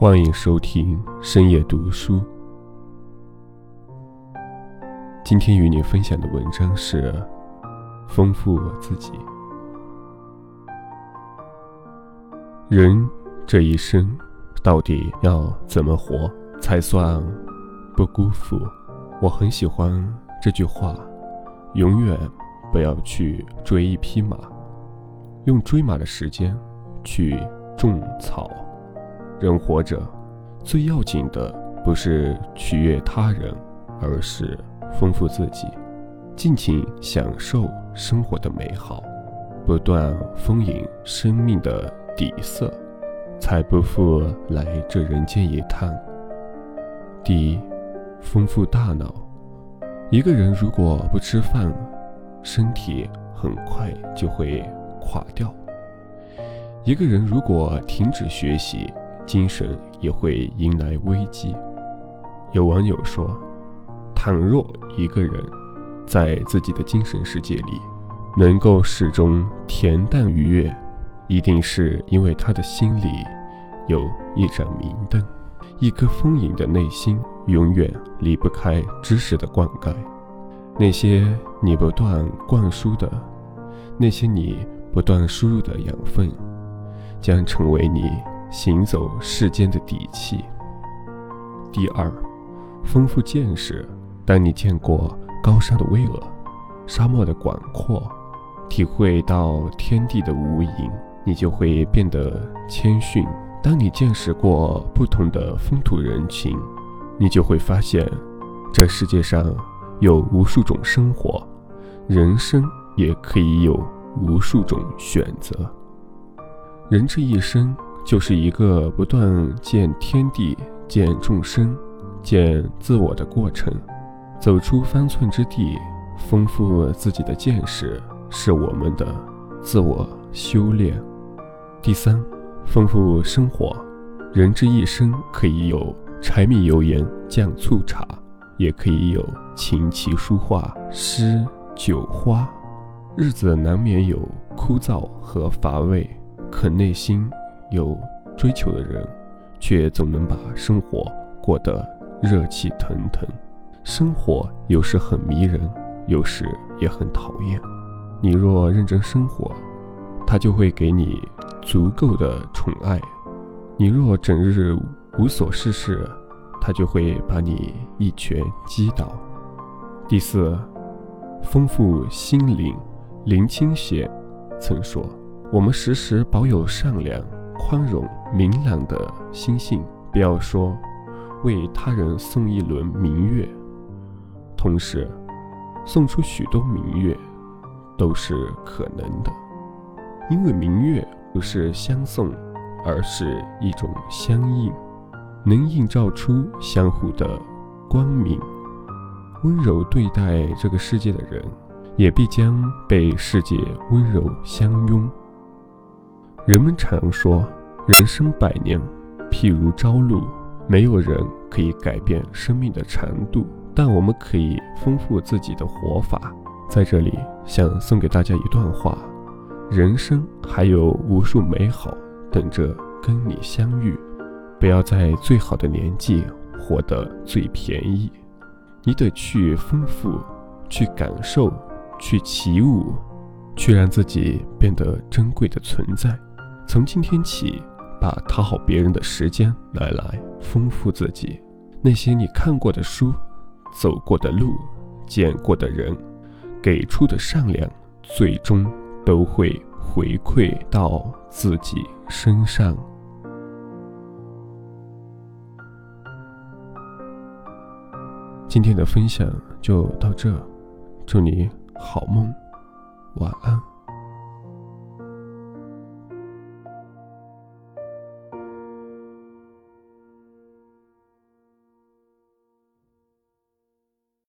欢迎收听深夜读书。今天与你分享的文章是：丰富我自己。人这一生，到底要怎么活才算不辜负？我很喜欢这句话：永远不要去追一匹马，用追马的时间去种草。人活着，最要紧的不是取悦他人，而是。丰富自己，尽情享受生活的美好，不断丰盈生命的底色，才不负来这人间一趟。第一，丰富大脑。一个人如果不吃饭，身体很快就会垮掉；一个人如果停止学习，精神也会迎来危机。有网友说。倘若一个人在自己的精神世界里能够始终恬淡愉悦，一定是因为他的心里有一盏明灯，一颗丰盈的内心永远离不开知识的灌溉。那些你不断灌输的，那些你不断输入的养分，将成为你行走世间的底气。第二，丰富见识。当你见过高山的巍峨，沙漠的广阔，体会到天地的无垠，你就会变得谦逊；当你见识过不同的风土人情，你就会发现，这世界上有无数种生活，人生也可以有无数种选择。人这一生就是一个不断见天地、见众生、见自我的过程。走出方寸之地，丰富自己的见识，是我们的自我修炼。第三，丰富生活。人之一生可以有柴米油盐酱醋茶，也可以有琴棋书画诗酒花。日子难免有枯燥和乏味，可内心有追求的人，却总能把生活过得热气腾腾。生活有时很迷人，有时也很讨厌。你若认真生活，他就会给你足够的宠爱；你若整日无所事事，他就会把你一拳击倒。第四，丰富心灵。林清玄曾说：“我们时时保有善良、宽容、明朗的心性，不要说为他人送一轮明月。”同时，送出许多明月，都是可能的，因为明月不是相送，而是一种相应，能映照出相互的光明。温柔对待这个世界的人，也必将被世界温柔相拥。人们常说，人生百年，譬如朝露，没有人可以改变生命的长度。但我们可以丰富自己的活法。在这里，想送给大家一段话：人生还有无数美好等着跟你相遇。不要在最好的年纪活得最便宜，你得去丰富，去感受，去起舞，去让自己变得珍贵的存在。从今天起，把讨好别人的时间拿来丰富自己。那些你看过的书。走过的路，见过的人，给出的善良，最终都会回馈到自己身上。今天的分享就到这，祝你好梦，晚安。